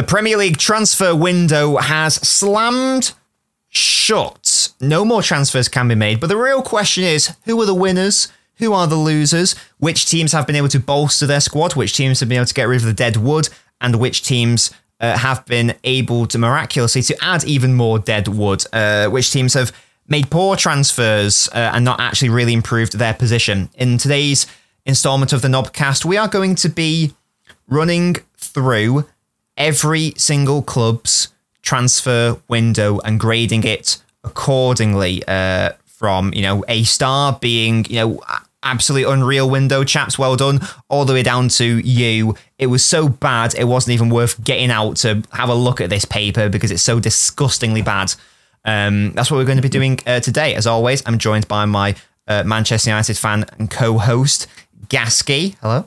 The Premier League transfer window has slammed shut. No more transfers can be made, but the real question is who are the winners? Who are the losers? Which teams have been able to bolster their squad? Which teams have been able to get rid of the dead wood? And which teams uh, have been able to miraculously to add even more dead wood? Uh, which teams have made poor transfers uh, and not actually really improved their position? In today's installment of the Knobcast, we are going to be running through every single club's transfer window and grading it accordingly uh, from you know a star being you know absolutely unreal window chaps well done all the way down to you. It was so bad it wasn't even worth getting out to have a look at this paper because it's so disgustingly bad. Um, that's what we're going to be doing uh, today. As always i'm joined by my uh, manchester united fan and co-host gasky. Hello.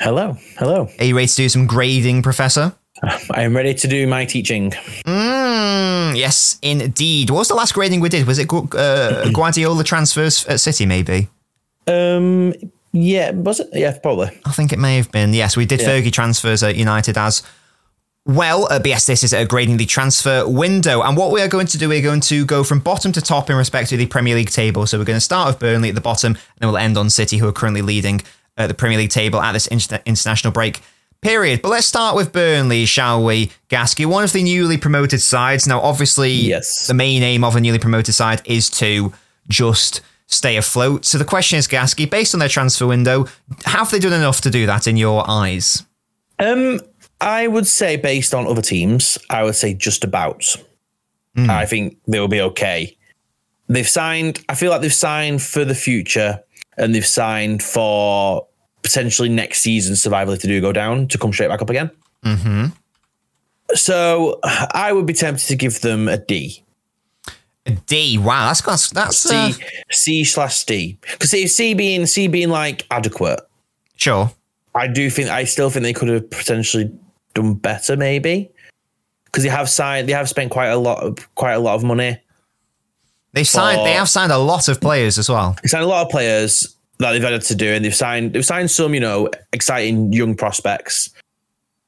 Hello. Hello. Are you ready to do some grading professor I am ready to do my teaching. Mm, yes, indeed. What was the last grading we did? Was it uh, Guardiola transfers at City, maybe? Um, yeah, was it? Yeah, probably. I think it may have been. Yes, we did yeah. Fergie transfers at United as well. Uh, but yes, this is a grading the transfer window. And what we are going to do, we're going to go from bottom to top in respect to the Premier League table. So we're going to start with Burnley at the bottom, and then we'll end on City, who are currently leading uh, the Premier League table at this inter- international break period. But let's start with Burnley, shall we? Gasky, one of the newly promoted sides. Now, obviously, yes. the main aim of a newly promoted side is to just stay afloat. So the question is, Gasky, based on their transfer window, have they done enough to do that in your eyes? Um, I would say, based on other teams, I would say just about. Mm. I think they will be okay. They've signed. I feel like they've signed for the future, and they've signed for potentially next season survival if they do go down to come straight back up again. Mm-hmm. So I would be tempted to give them a D. A D. Wow, that's that's, that's C uh... C slash D. Because C being C being like adequate. Sure. I do think I still think they could have potentially done better, maybe. Because they have signed, they have spent quite a lot of quite a lot of money. They signed. For, they have signed a lot of players as well. They signed a lot of players that they've had to do, and they've signed they've signed some, you know, exciting young prospects.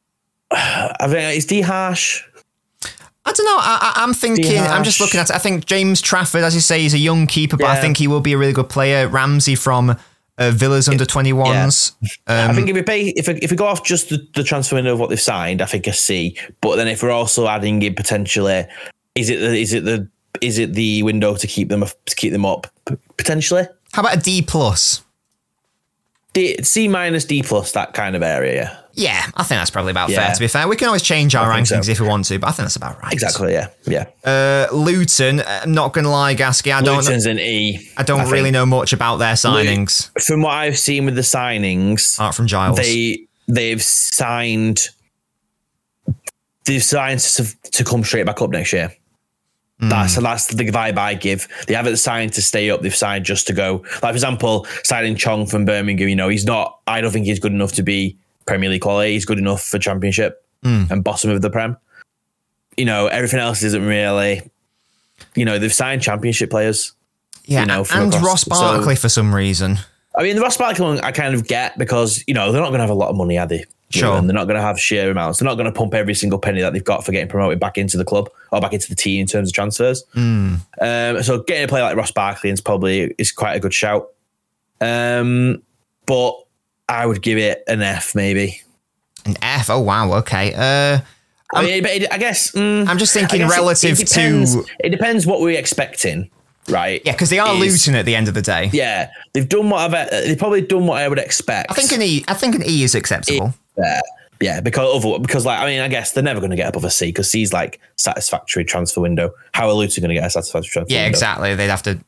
I think it's D harsh. I don't know. I, am thinking. I'm just looking at it. I think James Trafford, as you say, he's a young keeper, but yeah. I think he will be a really good player. Ramsey from uh, Villa's under 21s. Yeah. Um, I think if we pay, if we, if we go off just the, the transfer window of what they've signed, I think a C. But then if we're also adding in potentially, is it the, is it the is it the window to keep them to keep them up potentially? How about a D plus? D, C minus, D plus, that kind of area. Yeah, I think that's probably about yeah. fair. To be fair, we can always change our rankings so. if we want to, but I think that's about right. Exactly. Yeah. Yeah. Uh, Luton. I'm not gonna lie, Gasky. I don't. Luton's an E. I don't I really know much about their signings. From what I've seen with the signings, apart from Giles, they they've signed. They've signed to, to come straight back up next year. Mm. That's that's the vibe I give. They haven't signed to stay up. They've signed just to go. Like for example, signing Chong from Birmingham. You know, he's not. I don't think he's good enough to be Premier League quality. He's good enough for Championship mm. and bottom of the Prem. You know, everything else isn't really. You know, they've signed Championship players. Yeah, you know, and across, Ross Barkley so, for some reason. I mean, the Ross Barkley one I kind of get because you know they're not going to have a lot of money, are they? Sure. And they're not going to have sheer amounts. They're not going to pump every single penny that they've got for getting promoted back into the club or back into the team in terms of transfers. Mm. Um, so getting a player like Ross Barkley is probably is quite a good shout. Um, but I would give it an F, maybe. An F? Oh wow. Okay. Uh, I, mean, it, I guess mm, I'm just thinking relative it, it depends, to. It depends what we're expecting right? Yeah, because they are is, at the end of the day. Yeah, they've done what I've they've probably done what I would expect. I think an E. I think an E is acceptable. Yeah, yeah, because of because like I mean, I guess they're never going to get above a C because C's like satisfactory transfer window. How are Luton going to get a satisfactory transfer? Yeah, window? exactly. They'd have to.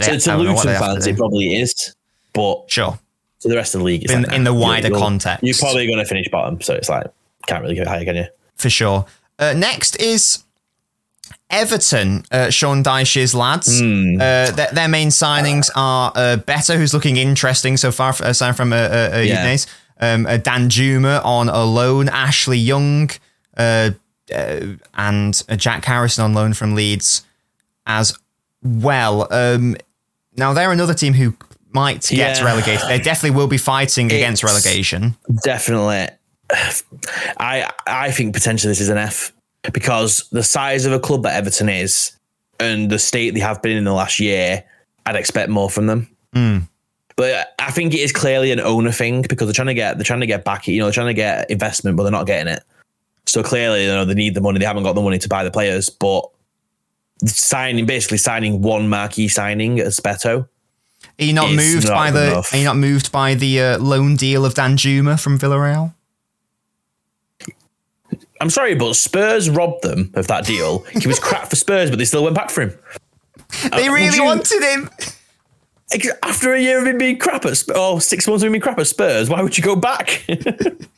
So to Luton fans, it probably is, but sure. To the rest of the league, in, like, in the wider you're, context, you're probably going to finish bottom. So it's like can't really get higher, can you? For sure. Uh, next is Everton, uh, Sean Dyche's lads. Mm. Uh, their, their, main signings are uh, Beto, who's looking interesting so far, aside from uh, uh, uh yeah. Um, uh, Danjuma on a loan, Ashley Young, uh, uh, and Jack Harrison on loan from Leeds as well. Um, now they're another team who might get yeah. relegated. They definitely will be fighting it's against relegation. Definitely. I I think potentially this is an F because the size of a club that Everton is and the state they have been in the last year, I'd expect more from them. But I think it is clearly an owner thing because they're trying to get they're trying to get back, you know, they're trying to get investment, but they're not getting it. So clearly, you know, they need the money. They haven't got the money to buy the players, but signing basically signing one marquee signing as Beto. Are you not moved not by the? enough. Are you not moved by the uh, loan deal of Danjuma from Villarreal? I'm sorry, but Spurs robbed them of that deal. He was crap for Spurs, but they still went back for him. They would really you- wanted him. After a year of him being crap at Spurs, or six months of him being crap at Spurs, why would you go back?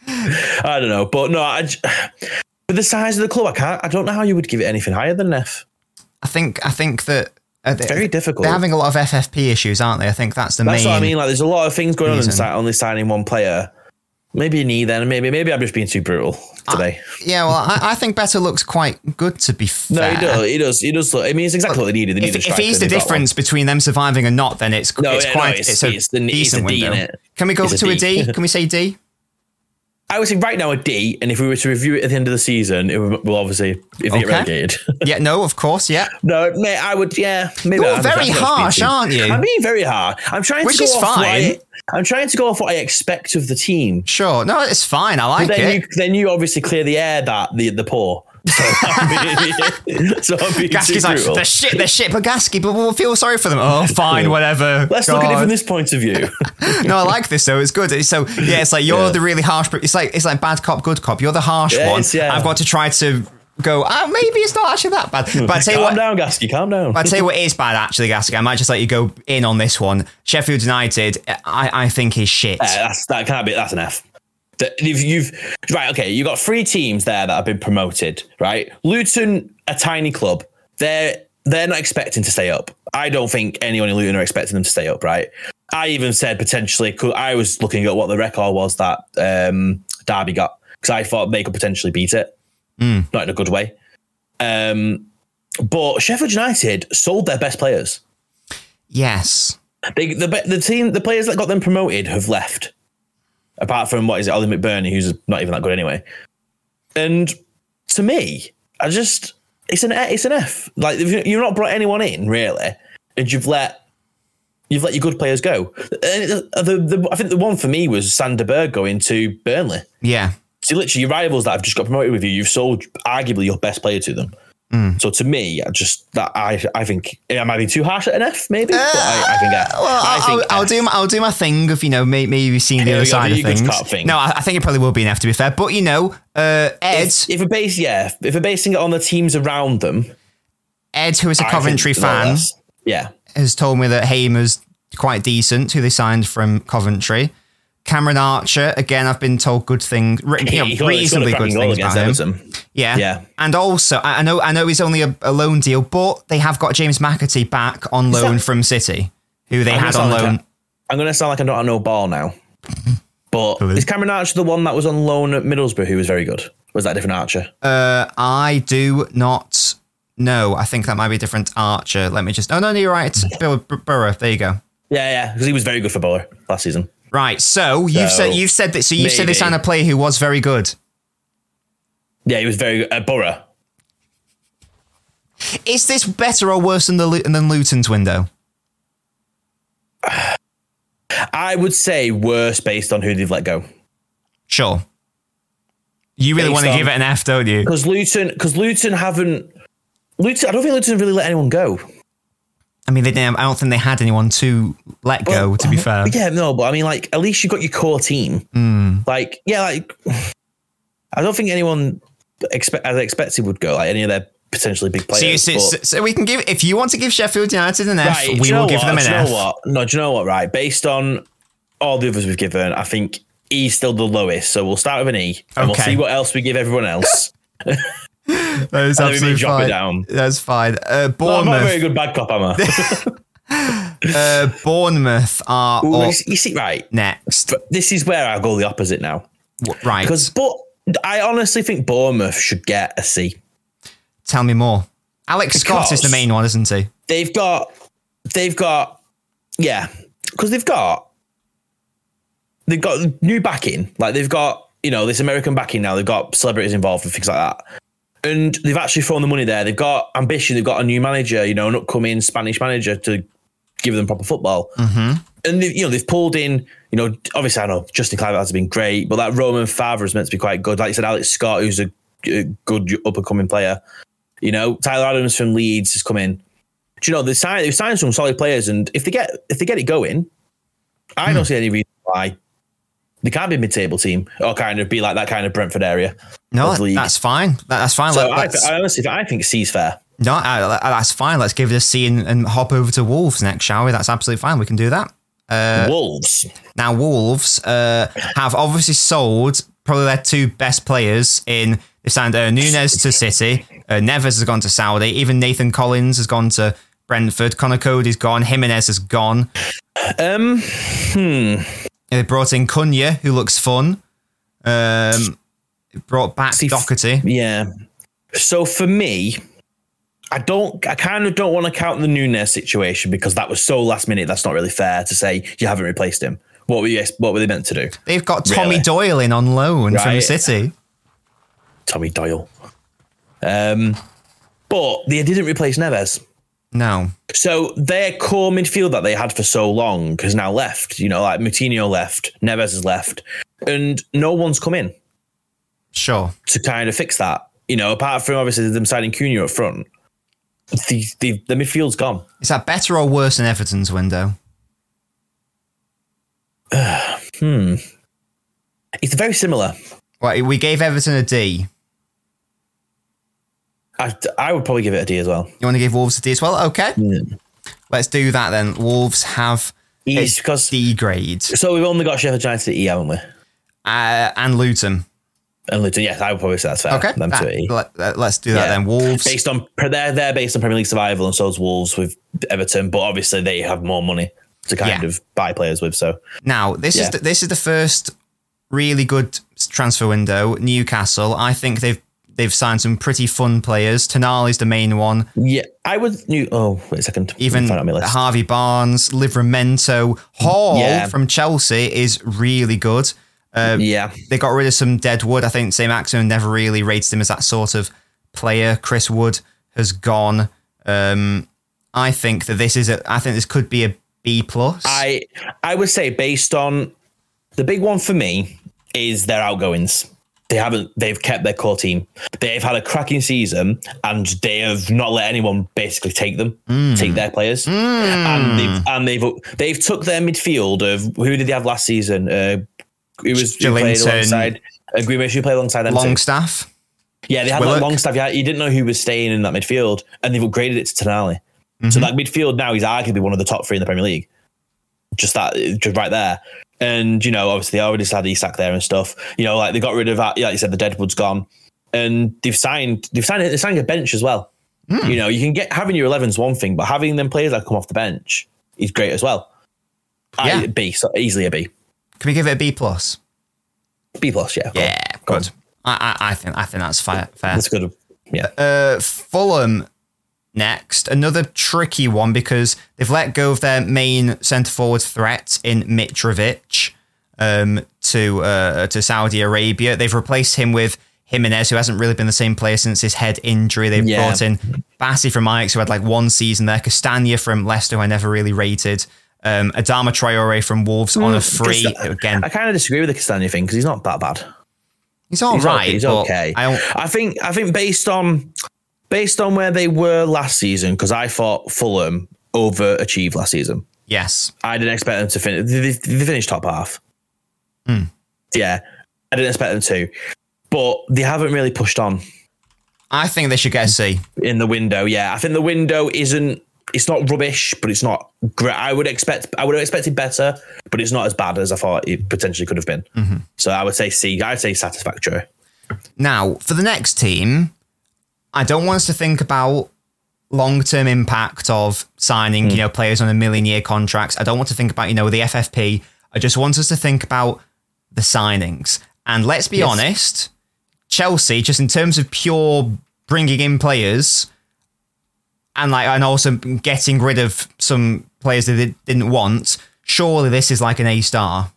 I don't know, but no, I, with the size of the club, I can't. I don't know how you would give it anything higher than an F. I think. I think that uh, they- Very difficult. They're having a lot of FFP issues, aren't they? I think that's the That's main. That's what I mean. Like, there's a lot of things going on, reason. and si- only signing one player. Maybe a knee then. Maybe maybe I'm just being too brutal today. Yeah, well, I, I think Beto looks quite good to be fair. no, he does. He does. He does. Look, I mean, it's exactly what they needed. They If, needed if he's the and they got one. difference between them surviving and not, then it's No, it's yeah, no, quite it's- it's, a it's the- it's decent a D, window. innit? Can we go It's to a D. D? Can we say D? I would say right now a D, and if we were to review it at the end of the season, it will will obviously if they get Okay. relegated. Yeah, no, of course, yeah. no, mate, I would. Yeah, maybe. You're very harsh, aren't you? I'm being very harsh. I'm trying Which to go is off what fine. I, I'm trying to go off what I expect of the team. Sure. No, it's fine. I like then it. you then you obviously clear the air that the the poor. So I'm being, so I'm being too Gasky's like, they're shit, they're shit, but Gasky, but we'll feel sorry for them. Oh, fine, whatever. Let's look at it from this point of view. no, I like this though. It's good. It's so yeah, it's like you're Yeah. the really harsh. It's like it's like bad cop, good cop. You're the harsh Yeah, one. yeah. I've got to try to go. Oh, maybe it's not actually that bad. But I tell you calm what, down, Gasky. Calm down. I tell you what is bad actually, Gasky. I might just let you go in on this one. Sheffield United, I, I think is shit. Uh, that's that can't be. That's an F. That You've, you've right. Okay, you got three teams there that have been promoted. Right, Luton, a tiny club. They're they're not expecting to stay up. I don't think anyone in Luton are expecting them to stay up. Right. I even said potentially. could- I was looking at what the record was that um, Derby got because I thought they could potentially beat it. Not in a good way. Um, but Sheffield United sold their best players. yes. They, the the team, the players that got them promoted have left. Apart from what is it, Ollie McBurnie, who's not even that good anyway. And to me, I just it's an it's an F. Like you- you've not brought anyone in really, and you've let you've let your good players go. And the, the, the, I think the one for me was Sander Berg going to Burnley. Yeah. See, literally, your rivals that have just got promoted with you, you've sold arguably your best player to them. Hmm. So to me, I just that I I think I might be too harsh at an F, maybe. but I, I think I, Well, I I'll, think I'll, I'll do my, I'll do my thing of you know may- maybe seeing the other side of things. thing. No, I, I think it probably will be an F to be fair. But you know, uh, Ed, If, if we're based, yeah, if we're basing it on the teams around them, Ed, who is a Coventry fan, yeah, has told me that Hamer's quite decent, who they signed from Coventry. Cameron Archer, again, I've been told good things, you know, He got- he reasonably good things about him. Everton. Yeah. Yeah. And also, I know I know he's only a, a loan deal, but they have got James McAtee back on that- loan from City, who they I'm had on sound like loan. a- I'm going to sound like I'm not on no ball now, but is Cameron Archer the one that was on loan at Middlesbrough who was very good? Was that a different Archer? Uh, I do not know. I think that might be a different Archer. Let me just. Oh no, no you're right. It's Bill Bur- Burrow. There you go. yeah, yeah, because he was very good for Bowler last season. Right. So you've said you've said that. So you said they maybe. signed a player who was very good. Yeah, he was very uh, good at Borough. Is this better or worse than the than Luton's window? I would say worse based on who they've let go. Sure. You really Based want to on- give it an F, don't you? Because Luton, because Luton haven't. Luton, I don't think Luton really let anyone go. I mean, they didn't. I don't think they had anyone to let go. To be fair, Yeah, no, but I mean, like, at least you've got your core team. Hmm. Like, yeah, like, I don't think anyone expect as expected would go. Like any of their potentially big players. so, you, so, so we can give. If you want to give Sheffield United an F, right, we will give what? them an do you F. know what? No, do you know what? Right, based on all the others we've given, I think E's still the lowest. So we'll start with an E, and we'll see what else we give everyone else. That is And then we may absolutely fine. down. That's fine. Uh, Well, I'm not a very good bad cop, am I? uh, Bournemouth are Ooh, you see, right. next. But this is where I go the opposite now. Right. Because, but I honestly think Bournemouth should get a C. Tell me more. Alex Scott is the main one, isn't he? They've got, they've got, yeah, because they've got, they've got new backing. Like they've got you know this American backing now. They've got celebrities involved and things like that. And they've actually thrown the money there. They've got ambition. They've got a new manager, you know, an upcoming Spanish manager to give them proper football. Mm-hmm. And they, you know they've pulled in, you know, obviously I know Justin Kluivert has been great, but that Romain Faivre is meant to be quite good. Like you said, Alex Scott, who's a, a good up and coming player. You know, Tyler Adams from Leeds has come in. Do you know they signed they signed some solid players, and if they get if they get it going, I don't see any reason why they can't be a mid-table team or kind of be like that kind of Brentford area. No, of the league. that's fine. That's fine. So I, I honestly, I think C's fair. no, uh, that's fine. Let's give it a C and, and hop over to Wolves next, shall we? That's absolutely fine. We can do that. Uh, Wolves. Now, Wolves uh, have obviously sold probably their two best players in. They signed uh, Nunes to City, uh, Neves has gone to Saudi, even Nathan Collins has gone to Brentford, Conor Coady's gone, Jimenez has gone. Um, They brought in Cunha, who looks fun. Um, brought back See, Doherty. yeah. So for me, I don't. I kind of don't want to count the Nunes situation because that was so last minute. That's not really fair to say you haven't replaced him. What were you? What were they meant to do? They've got Tommy Really? Doyle in on loan from Right. City. Tommy Doyle. Um, but they didn't replace Neves. No. So their core midfield that they had for so long has now left. You know, like Moutinho left, Neves has left, and no one's come in Sure. to kind of fix that. You know, apart from obviously them signing Cunha up front, the, the, the midfield's gone. Is that better or worse than Everton's window? Hmm. It's very similar. Well, we gave Everton a D. I, I would probably give it a D as well. You want to give Wolves a D as well? Okay. Let's do that then. Wolves have a because D grade. so we've only got Sheffield United at E, haven't we? Uh, and Luton. And Luton, yes, I would probably say that's fair. Okay. them that- to E. let, us do that Yeah. then. Wolves. Based on they're they're based on Premier League survival, and so is Wolves with Everton. But obviously, they have more money to kind Yeah. of buy players with. So Now, this is the, this is the first really good transfer window. Newcastle. I think they've they've signed some pretty fun players. Tonali's the main one. yeah, I would. New, oh, wait a second. Even find out my list. Harvey Barnes, Livramento, Hall Yeah. from Chelsea is really good. Uh, yeah, they got rid of some dead wood. I think St. Maximin never really rated him as that sort of player. Chris Wood has gone. Um, I think that this is a. I think this could be a B plus. I I would say based on the big one for me is their outgoings. They haven't. They've kept their core team. They've had a cracking season, and they have not let anyone basically take them, take their players. And they've and they've they've took their midfield of who did they have last season? Uh, who was who played alongside? Uh, Grealish, who played alongside them? Longstaff. Yeah, they had Willock. Longstaff. Yeah, you didn't know who was staying in that midfield, and they've upgraded it to Tonali. Mm-hmm. So that midfield now is arguably one of the top three in the Premier League. Just that, just right there. And you know, obviously, they already had Isak there and stuff. You know, like they got rid of that. Like you said, the Deadwood's gone, and they've signed. They've signed. They're signing a bench as well. Hmm. You know, you can get having your 11's one thing, but having them players that come off the bench is great as well. Yeah. I, B, so easily a B. Can we give it a B plus? B plus, yeah. go. Yeah, on. good. I, I, I think I think that's fair. fair. That's good. Yeah. Uh, Fulham next, another tricky one because they've let go of their main centre forward threat in Mitrovic um, to uh, to Saudi Arabia. They've replaced him with Jimenez, who hasn't really been the same player since his head injury. They've Yeah. brought in Bassey from Ajax, who had like one season there. Castagna from Leicester, who I never really rated. Um, Adama Traore from Wolves on a free. Casta- Again, I kind of disagree with the Castagna thing because he's not that bad. he's all He's right. okay. He's okay. I don't, I think I think based on based on where they were last season, because I thought Fulham overachieved last season. yes. I didn't expect them to finish. They, finished top half. Hmm. Yeah, I didn't expect them to, but they haven't really pushed on I think they should get a C. in the window. Yeah, I think the window isn't. It's not rubbish, but it's not great. I would expect. I would have expected better, but it's not as bad as I thought it potentially could have been. Mm-hmm. So I would say C. I'd say satisfactory. Now, for the next team, I don't want us to think about long term impact of signing, you know, players on a million year contracts. I don't want to think about, you know, the FFP. I just want us to think about the signings. And let's be Yes. honest, Chelsea, just in terms of pure bringing in players and like and also getting rid of some players that they didn't want, surely this is like an A star.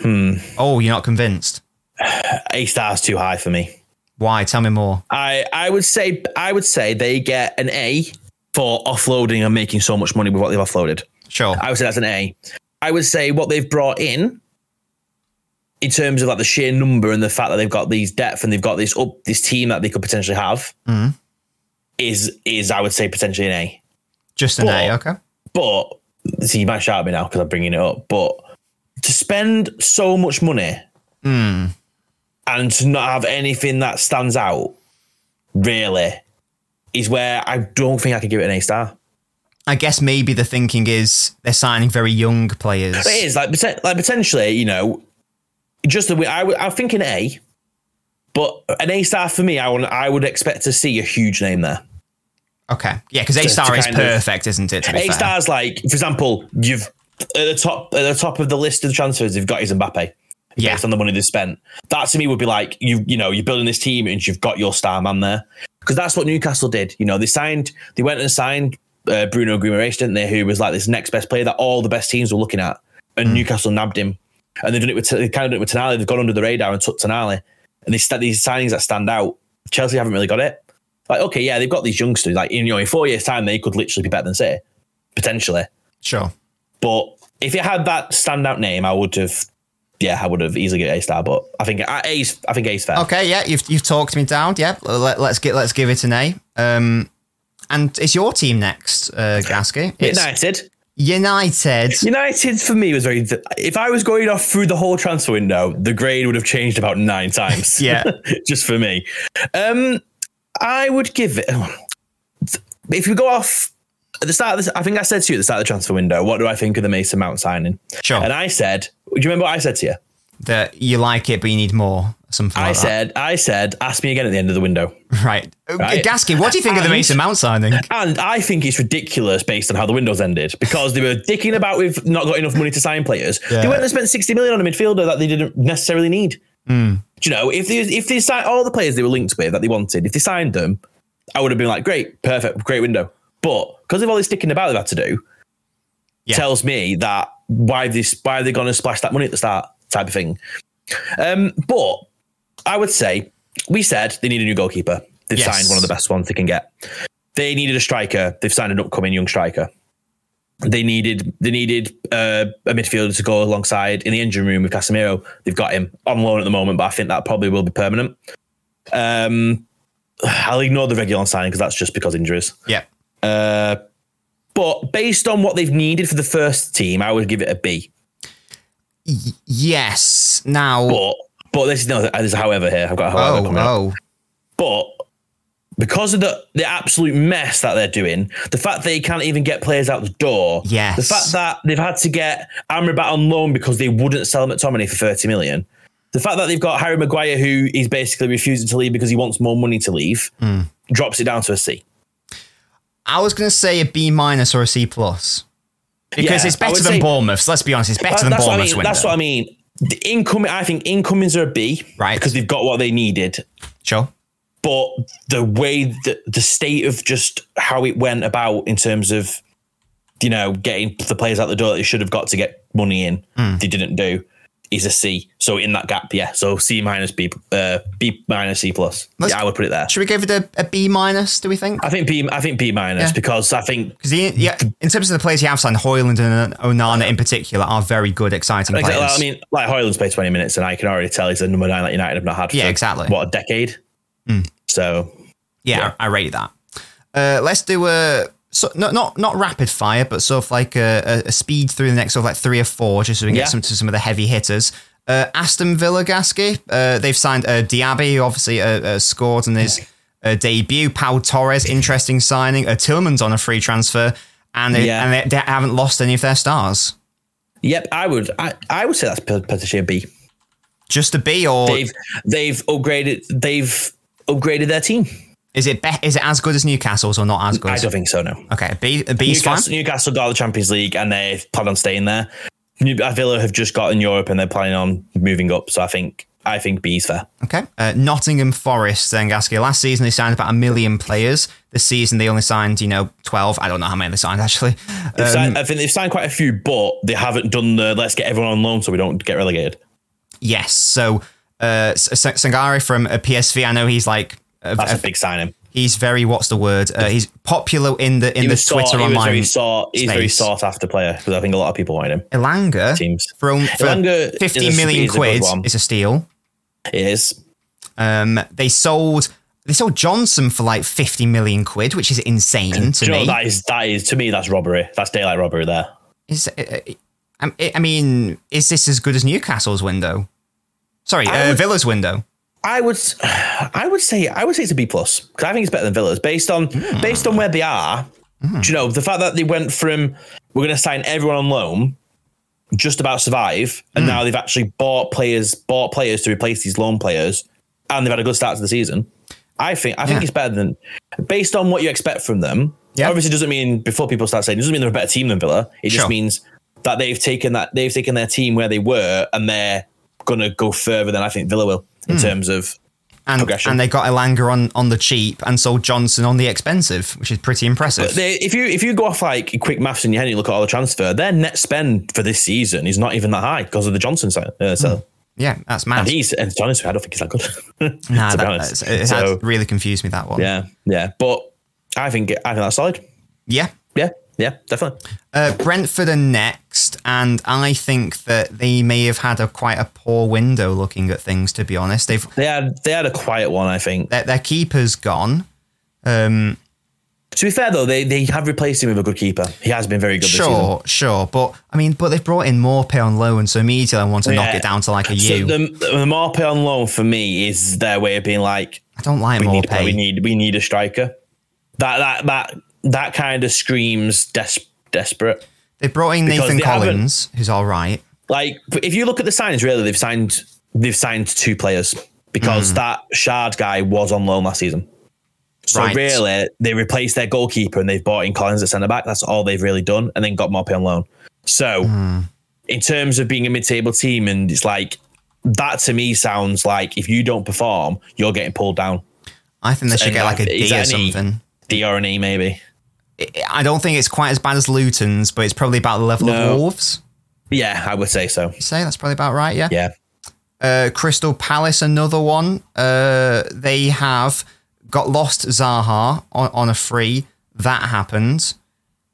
Hmm. Oh, you're not convinced. A star's too high for me. Why? Tell me more. I I would say I would say they get an A for offloading and making so much money with what they've offloaded. Sure. I would say that's an A. I would say what they've brought in, in terms of like the sheer number and the fact that they've got these depth and they've got this up this team that they could potentially have, mm-hmm. is is I would say potentially an A. Just an but- A. Okay. But see, you might shout at me now because I'm bringing it up. But to spend so much money hmm. And to not have anything that stands out, really, is where I don't think I could give it an A star. I guess maybe the thinking is they're signing very young players. It is like like potentially, you know, just the way I would, I'm thinking A, but an A star for me, I would I would expect to see a huge name there. Okay. Yeah, because A star is kind of- perfect, isn't it? A stars like, for example, you've at the top at the top of the list of the transfers, you've got is Mbappe. Yeah. Based on the money they spent, that to me would be like you you know you're building this team and you've got your star man there because that's what Newcastle did. You know they signed they went and signed uh, Bruno Guimaraes, didn't they? Who was like this next best player that all the best teams were looking at, and Newcastle nabbed him. And they've done it with they kind of done it with Tonali. They've gone under the radar and took Tonali, and they st- these signings that stand out. Chelsea haven't really got it. Like okay, yeah, they've got these youngsters. Like you know, in four years' time, they could literally be better than City, potentially. Sure. But if it had that standout name, I would have, yeah, I would have easily get A star. But I think A's, I think A's fair. Okay. Yeah, you've you've talked me down. Yeah. Let, us get let's give it an A. Um, and it's your team next, uh, Gasky. It's United, United. United for me was very. If I was going off through the whole transfer window, the grade would have changed about nine times. Yeah. just for me. Um, I would give it. If we go off at the start of this, I think I said to you at the start of the transfer window, what do I think of the Mason Mount signing? Sure. And I said, do you remember what I said to you? That you like it, but you need more. Something I like said, I said, ask me again at the end of the window. Right. Right. Gasky, what do you think of the And- Mason Mount signing? And I think it's ridiculous based on how the windows ended because they were dicking about with not got enough money to sign players. Yeah. They went and spent 60 million on a midfielder that they didn't necessarily need. Hmm. Do you know, if they if they signed all the players they were linked with that they wanted, if they signed them, I would have been like, great, perfect, great window. But because of all this sticking about they've had to do, Yeah. tells me that why this why are they gonna splash that money at the start type of thing. Um, but I would say we said they need a new goalkeeper. They've Yes. signed one of the best ones they can get. They needed a striker. They've signed an upcoming young striker. They needed they needed uh, a midfielder to go alongside in the engine room with Casemiro. They've got him on loan at the moment, but I think that probably will be permanent. Um, I'll ignore the Reguilón signing because that's just because injuries. Yeah. Uh, but based on what they've needed for the first team, I would give it a B. Yes. Now. But but this is no, there's a however here. I've got a however oh. coming up. Oh. But because of the the absolute mess that they're doing, the fact that they can't even get players out the door, Yes. the fact that they've had to get Amrabat on loan because they wouldn't sell him at Tomini for 30 million, the fact that they've got Harry Maguire who is basically refusing to leave because he wants more money to leave, Hmm. drops it down to a C. I was going to say a B minus or a C plus because Yeah, it's better than say- Bournemouth's. Let's be honest, it's better than what I mean. window. That's what I mean. The incoming, I think incomings are a B, Right. Because they've got what they needed. Sure. but the way that the state of just how it went about in terms of you know getting the players out the door that they should have got to get money in Hmm. they didn't do is a C so in that gap yeah so C minus B uh, B minus C plus Let's- yeah I would put it there Should we give it a, a B minus? Do we think? I think B I think B minus Yeah. because I think Because yeah, in terms of the players you have signed, Højlund and Onana in particular are very good, exciting Exactly. players. I mean, like Højlund's played 20 minutes, and I can already tell he's the number nine that United have not had for Yeah, exactly. what a decade. So yeah, yeah. I, I rate that. Uh, let's do a so not not not rapid fire, but sort of like a, a, speed through the next sort of like three or four, just so we can Yeah. get some to some of the heavy hitters. Uh, Aston Villa Gasky, uh, they've signed uh, Diaby, who obviously uh, uh, scored in his uh, debut. Pau Torres, interesting signing. Uh, Tielemans on a free transfer, and they, Yeah. and they, they haven't lost any of their stars. yep, I would I, I would say that's potentially a B. Just a B, or They've they've upgraded they've upgraded their team. Is it be- is it as good as Newcastle's or not as good? I don't think so. No. Okay, a B, a fine. Newcastle, Newcastle got the Champions League and they plan on staying there. New- Villa have just got in Europe and they're planning on moving up. So I think I think B's fair. Okay. Uh, Nottingham Forest, then Gasky. Last season they signed about a million players. This season they only signed, you know, 12. I don't know how many they signed actually. Um, signed- I think they've signed quite a few, but they haven't done the let's get everyone on loan so we don't get relegated. Yes. So uh, S- S- from uh, PSV, I know he's like a, That's a- a big signing. he's very what's the word? Uh, he's popular in the in He the was sought, Twitter he was online. very sought. He's very sought after player because I think a lot of people wanted him. Elanga Teams. for, on- for Elanga a- million is quid one. is a steal. It is. Um, they sold they sold Johnson for like 50 million quid, which is insane to you know me. that is? That is to me. That's robbery. That's daylight robbery. There. Is uh, uh, I I mean, is this as good as Newcastle's window? Sorry, uh, would- Villa's window. I would, I would say, I would say it's a B plus because I think it's better than Villas based on hmm. based on where they are. Hmm. Do you know the fact that they went from we're going to sign everyone on loan, just about survive, and hmm. now they've actually bought players, bought players to replace these loan players, and they've had a good start to the season. I think I think Yeah. it's better than based on what you expect from them. Yeah. Obviously, doesn't mean before people start saying it doesn't mean they're a better team than Villa. It just means that they've taken that they've taken their team where they were, and they're going to go further than I think Villa will in Hmm. terms of And, progression. and they got Elanga on, on the cheap and sold Johnson on the expensive, which is pretty impressive. They, if you if you go off like quick maths in your head and you look at all the transfer, their net spend for this season is not even that high because of the Johnson side. Uh, so yeah, that's mad. and he's and to be honest, I don't think he's that good. nah, that, that's- it So, really confused me that one. yeah, yeah, but I think I think that's solid. Yeah. Yeah, yeah, definitely. Uh, Brentford are next, and I think that they may have had a quite a poor window looking at things. To be honest, they've They had they had a quiet one, I think. their, their keeper's gone. Um, To be fair though, they they have replaced him with a good keeper. He has been very good. This season. sure, sure, but I mean, but they've brought in Maupay on loan, so immediately I want to knock it down to like a So U. the, the Maupay on loan for me is their way of being like I don't like we more need pay. we need we need a striker. That that that that kind of screams des- desperate. they brought in because Nathan Collins, who's all right. Like if you look at the signings, really, they've signed they've signed two players because that Schade guy was on loan last season. So Right. really, they replaced their goalkeeper and they've bought in Collins at centre back. That's all they've really done, and then got Maupay on loan. So, Hmm. in terms of being a mid-table team, and it's like that to me sounds like if you don't perform, you're getting pulled down. I think they should And get like a is or something. D or an E maybe. I don't think it's quite as bad as Luton's, but it's probably about the level No. of Wolves. Yeah, I would say so. You say that's probably about right, yeah. Yeah. Uh, Crystal Palace, another one. Uh, they have got lost Zaha on, on a free. That happened.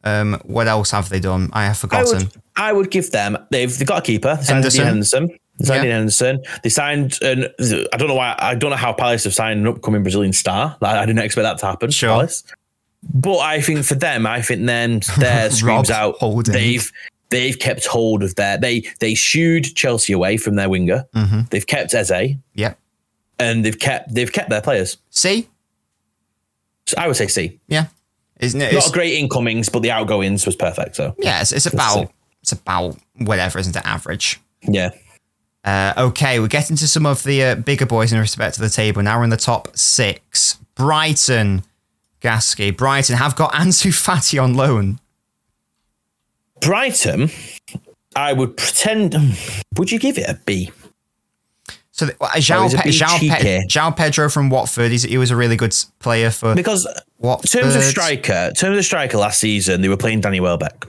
Um, what else have they done? I have I forgotten. would, I would give them. They've they got a keeper. Henderson. Henderson. They signed Yeah. Henderson. They signed. An, I don't know why. I don't know how Palace have signed an upcoming Brazilian star. Like, I didn't expect that to happen. Sure. Palace. But I think for them, I think then their screams out. Holding. They've they've kept hold of their. They they shooed Chelsea away from their winger. Mm-hmm. They've kept Eze Yeah, and they've kept they've kept their players. See? So I would say C. Yeah. Isn't it? Not great incomings, but the outgoings was perfect. So yeah, it's, it's about it's about whatever, isn't it? Average. yeah. Uh, okay, we're getting to some of the uh, bigger boys in respect to the table. Now we're in the top six. Brighton, Gasky. Brighton have got Ansu Fati on loan. Brighton, I would pretend. Would you give it a B? So the, uh, João, Pe- João, Pe-? Pedro from Watford, he was a really good player for Because Watford. in terms of striker, in terms of striker last season, they were playing Danny Welbeck.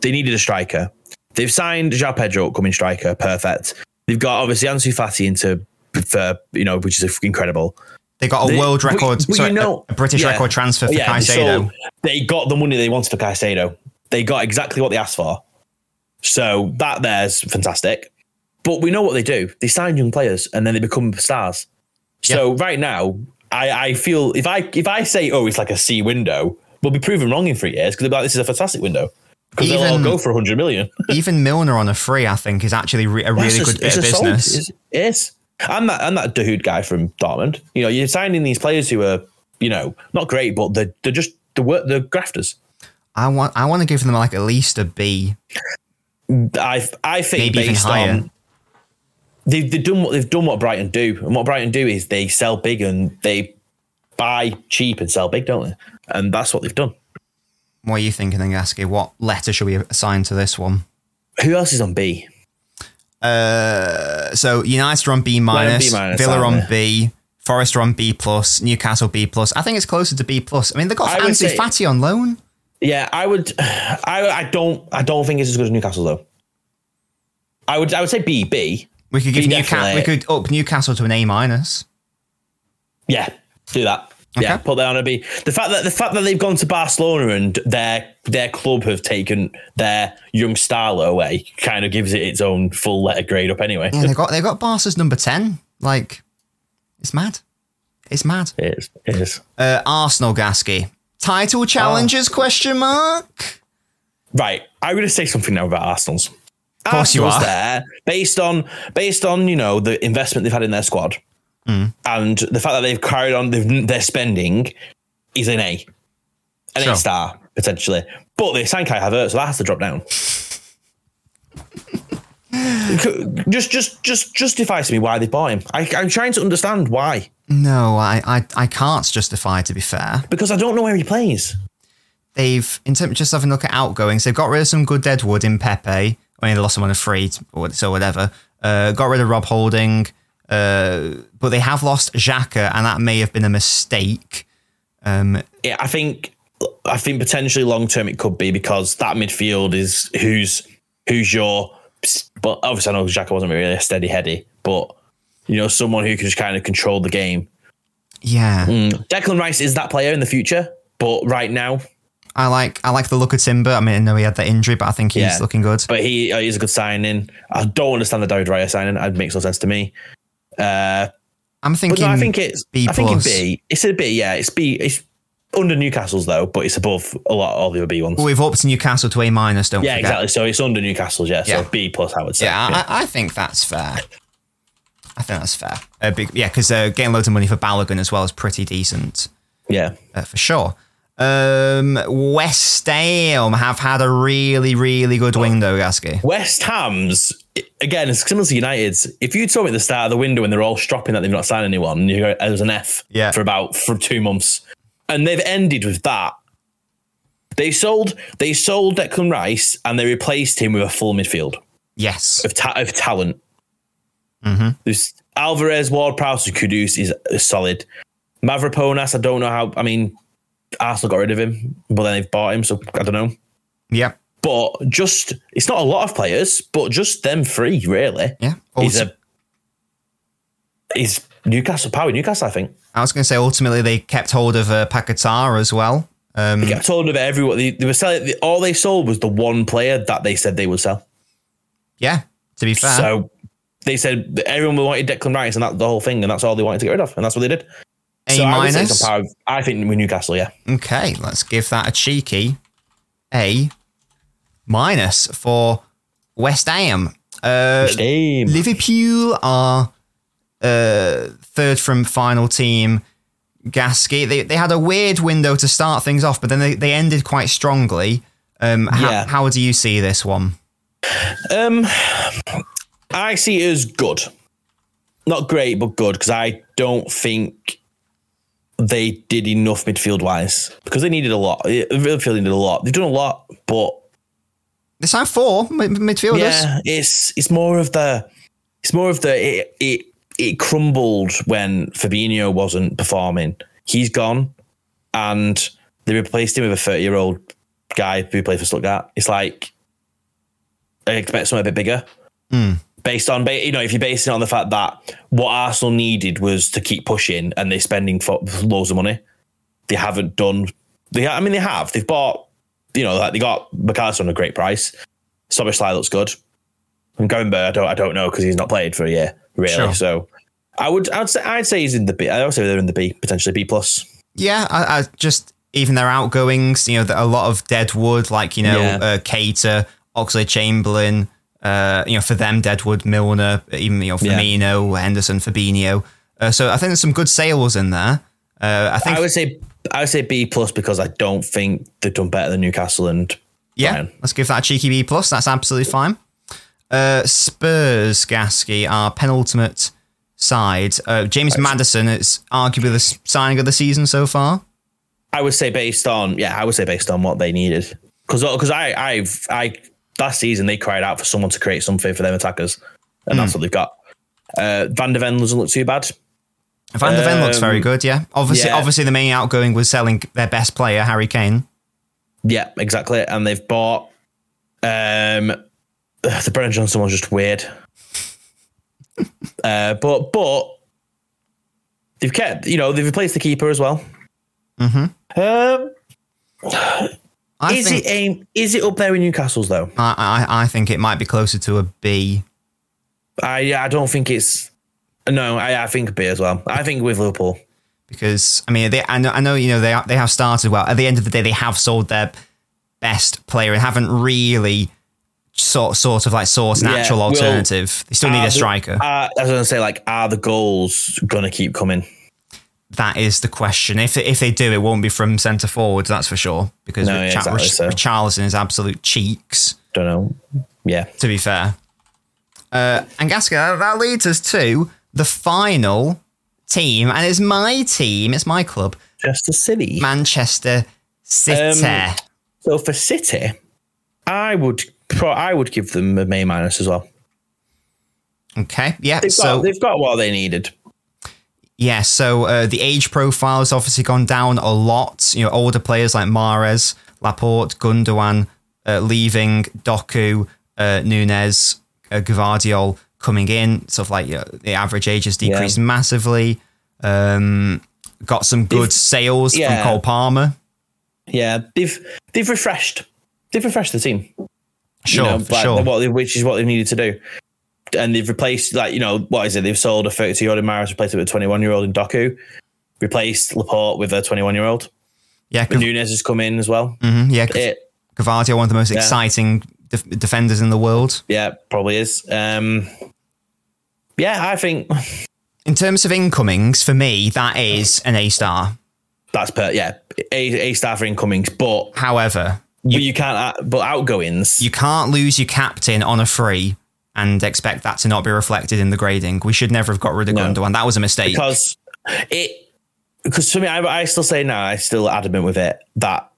They needed a striker. They've signed João Pedro, upcoming striker, perfect. They've got obviously Ansu Fati into for you know, which is incredible. They got a They- world record, you sorry, a- know- a, British yeah. record transfer for Yeah, they Caicedo. sold- they got the money they wanted for Caicedo. They got exactly what they asked for. So that there's fantastic. But we know what they do. They sign young players and then they become stars. So right now, I, I feel if I if I say oh it's like a C window, we'll be proven wrong in three years because they'll be like this is a fantastic window because they'll all go for hundred million. Even Milner on a free, I think, is actually re- a really It's good a- bit of it's a solid- business. it's- It is. I'm that I'm that Dahoud guy from Dortmund. You know, you're signing these players who are you know not great, but they're they're just the work the grafters. I want I want to give them like at least a B. I I think Maybe based on they've, they've done what they've done what Brighton do, and what Brighton do is they sell big and they buy cheap and sell big, don't they? And that's what they've done. What are you thinking, then, Gasky? What letter should we assign to this one? Who else is on B? Uh, so United are on B minus, Villa on? B, Forest are on B plus, Newcastle B plus. I think it's closer to B plus. I mean, they got I Ansu Fati on loan. Yeah, I would. I I don't I don't think it's as good as Newcastle though. I would I would say B B. We could give Newcastle. We could up Newcastle to an A minus. Yeah, do that. Yeah, Okay. put that on a B. The fact that the fact that they've gone to Barcelona and their their club have taken their young star away kind of gives it its own full letter grade up anyway. Yeah, they got they got Barca's number ten. Like, it's mad. It's mad. It is. It is. Uh, Arsenal Gasky title challengers? Question mark. Right. I'm going to say something now about Arsenal's. Of course you are. there based on based on you know the investment they've had in their squad Hmm. and the fact that they've carried on their spending is an A, an Sure. A star potentially. But they signed Kai Havertz, so that has to drop down. just just just justify to me why they bought him. I, I'm trying to understand why No, I, I I can't justify. To be fair, because I don't know where he plays. they've in terms of just having a look at outgoings, they've got rid of some good deadwood in Pepe. I mean, they lost someone a free, or so whatever. Uh, got rid of Rob Holding, uh, but they have lost Xhaka, and that may have been a mistake. Um, yeah, I think I think potentially long term it could be because that midfield is who's who's your but obviously I know Xhaka wasn't really a steady heady, but you know someone who can just kind of control the game. yeah, Declan Rice is that player in the future, but right now, I like I like the look of Timber. I mean, I know he had that injury, but I think he's Yeah. looking good. but he uh, he's a good signing. I don't understand the David Raya signing; it makes no sense to me. Uh, I'm thinking. no, I think it's B I think in plus. B. It's a B, yeah. It's B. It's under Newcastle's though, but it's above a lot of all the other B ones. Well, we've upped Newcastle to A minus. Don't we? yeah, forget. exactly. So it's under Newcastle's, yeah. So Yeah. B plus, I would say. Yeah, I, I think that's fair. I think that's fair. Uh, big, yeah, because uh, getting loads of money for Balogun as well is pretty decent yeah. uh, for sure. Um, West Ham have had a really, really good window, Gasky. West Ham's again, it's similar to United's. If you told me at the start of the window and they're all stropping that they've not signed anyone, and you go, was an F Yeah. for about for two months, and they've ended with that. They sold they sold Declan Rice and they replaced him with a full midfield Yes. of, ta- of talent. Mm-hmm. There's Alvarez, Ward Prowse, Kudus is, solid. Mavropanos, I don't know how. I mean, Arsenal got rid of him, but then they've bought him, so I don't know. Yeah. But just it's not a lot of players, but just them three really. Yeah. He's a he's Newcastle power Newcastle, I think. I was going to say ultimately they kept hold of uh, Paquetá as well. Um, They kept hold of everyone. They, they were selling. All they sold was the one player that they said they would sell. yeah. To be fair. So they said everyone wanted Declan Rice, and that's the whole thing, and that's all they wanted to get rid of, and that's what they did. A so I minus. with- I think with Newcastle, yeah. Okay, let's give that a cheeky A minus for West Ham. Uh, Shame. Liverpool are uh, third from final team. Gasky, they, they had a weird window to start things off, but then they, they ended quite strongly. Um, how, Yeah. how do you see this one? Um, I see it as good, not great, but good because I don't think they did enough midfield wise because they needed a lot. Midfield needed a lot. They've done a lot, but They signed four mid- midfielders. yeah, it's it's more of the it's more of the it it it crumbled when Fabinho wasn't performing. He's gone, and they replaced him with a thirty year old guy who played for Stuttgart. It's like I expect something a bit bigger. Hmm. Based on, you know, if you're basing it on the fact that what Arsenal needed was to keep pushing and they're spending for loads of money, they haven't done. They, I mean, they have. They've bought, you know, like they got Mac Allister on a great price. Szoboszlai looks good. And going I don't, I don't know because he's not played for a year, really. Sure. So I would, I'd say, I'd say he's in the B. I say they're in the B, potentially B plus. Yeah, I, I just even their outgoings, you know, a lot of Deadwood, like you know, Yeah. uh, Keita, Oxlade Chamberlain, uh, you know, for them, Deadwood, Milner, even you know, Yeah. Firmino, Henderson, Fabinho. Uh, so I think there's some good sales in there. Uh, I think, I would say, I would say B plus because I don't think they've done better than Newcastle and yeah, let's give that a cheeky B plus. That's absolutely fine. Uh, Spurs, Gasky, our penultimate side. Uh, James Maddison is arguably the signing of the season so far. I would say based on yeah, I would say based on what they needed because because I I've I last season they cried out for someone to create something for them attackers, and that's what they've got. Uh, Van der Ven doesn't look too bad. Van der Ven looks very Um, good, yeah. Obviously, yeah. obviously the main outgoing was selling their best player, Harry Kane. Yeah, exactly. And they've bought um the Brennan Johnson one's just weird. uh, but but they've kept you know they've replaced the keeper as well. Mm-hmm. Um, I is think, it aim? Is it up there in Newcastle's though? I, I, I think it might be closer to a B. I I don't think it's. No, I, I think B as well. I think with Liverpool. because I mean, they, I know, I know, you know, they they have started well. At the end of the day, they have sold their best player and haven't really sort sort of like sourced an Yeah, actual well, alternative. they still need Are a the- striker. are- I was going to say, like, are the goals going to keep coming? That is the question. If if they do, it won't be from centre forwards, that's for sure. Because No, yeah, Richa- exactly so. Richarlison is absolute cheeks. Don't know. Yeah. To be fair, uh, and Gasca, that leads us to the final team, and it's my team, it's my club, Just a city. Manchester City. Um, So for City, I would pro- I would give them a May minus as well. okay, yeah. They've so got they've got what they needed. Yeah, so uh, the age profile has obviously gone down a lot. You know, older players like Mahrez, Laporte, Gundogan uh, leaving, Doku, uh, Nunes, uh, Gvardiol coming in. Of like you know, the average age has decreased massively. Um, got some good They've- sales yeah. from Cole Palmer. Yeah, they've they've refreshed they've refreshed the team. Sure, you know, sure. What they, which is what they needed to do. And they've replaced, like, you know, what is it? They've sold a 32 year old in Mahrez, replaced it with a 21 year old in Doku, replaced Laporte with a 21 year old. yeah, But Gav- Nunes has come in as well. mhm, yeah, It, one of the most Yeah. exciting def- defenders in the world. yeah, probably is. Um, yeah, I think In terms of incomings, for me, that is an A star. that's per, yeah, a, a star for incomings, but However, you, you can't, uh, but outgoings, you can't lose your captain on a free and expect that to not be reflected in the grading. We should never have got rid of No. Gundogan. That was a mistake. because it, because for me, I, I still say now, I still adamant with it that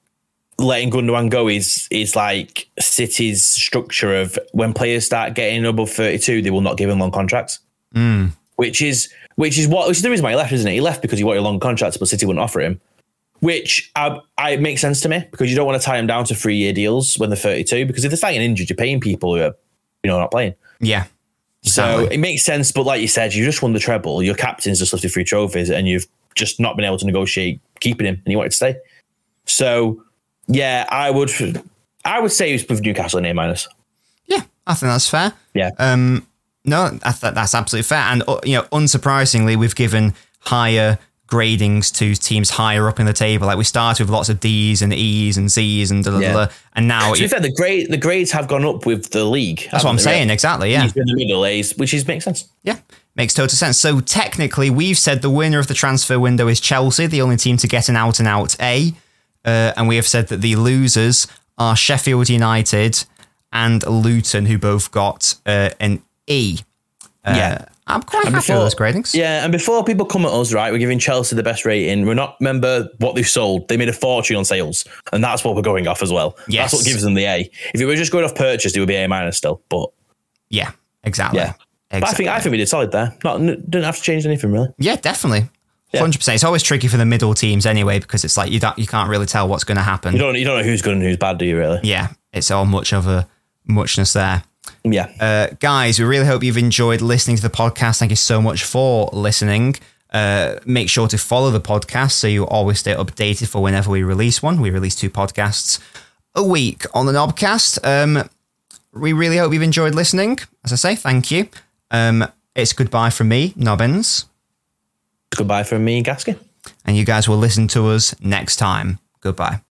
letting Gundogan go is is like City's structure of when players start getting above 32, they will not give him long contracts. Hmm. Which is which is what which is the reason why he left, isn't it? He left because he wanted a long contract, but City wouldn't offer him. Which I, I makes sense to me because you don't want to tie him down to three year deals when they're 32. Because if they're starting injured, you're paying people who are you know not playing. Yeah. So Exactly. it makes sense, but like you said, you just won the treble. Your captain's just lifted three trophies, and you've just not been able to negotiate keeping him, and you wanted to stay. So yeah, I would, I would say he's with Newcastle an A minus. yeah, I think that's fair. Yeah, Um, no, I th- that's absolutely fair. And, uh, you know, unsurprisingly, we've given higher gradings to teams higher up in the table. Like we started with lots of D's and E's and Z's and da, da, da, Yeah. da. and now to be fair, the grade the grades have gone up with the league. that's what I'm saying. Exactly. Yeah. He's in the middle A's, which is makes sense. Yeah, makes total sense. So technically, we've said the winner of the transfer window is Chelsea, the only team to get an out and out A. Uh, and we have said that the losers are Sheffield United and Luton, who both got uh, an E. Uh, Yeah. I'm quite happy before- with those gradings. Yeah, and before people come at us, right, we're giving Chelsea the best rating. We're not remember what they've sold. They made a fortune on sales, and that's what we're going off as well. Yes. That's what gives them the A. If it were just going off purchase, it would be A minus still. But Yeah, exactly. Yeah. But I think I think we did solid there. Not didn't have to change anything really. yeah, definitely. Yeah. Hundred percent. It's always tricky for the middle teams anyway because it's like you don't, you can't really tell what's going to happen. You don't you don't know who's good and who's bad, do you really? yeah, it's all much of a muchness there. Yeah. Uh, guys, we really hope you've enjoyed listening to the podcast. Thank you so much for listening. Uh, make sure to follow the podcast so you always stay updated for whenever we release one. We release two podcasts a week on the Knobcast. Um, we really hope you've enjoyed listening. As I say, thank you. Um, it's goodbye from me, Nobbins, Goodbye from me, Gaskin. and you guys will listen to us next time. Goodbye.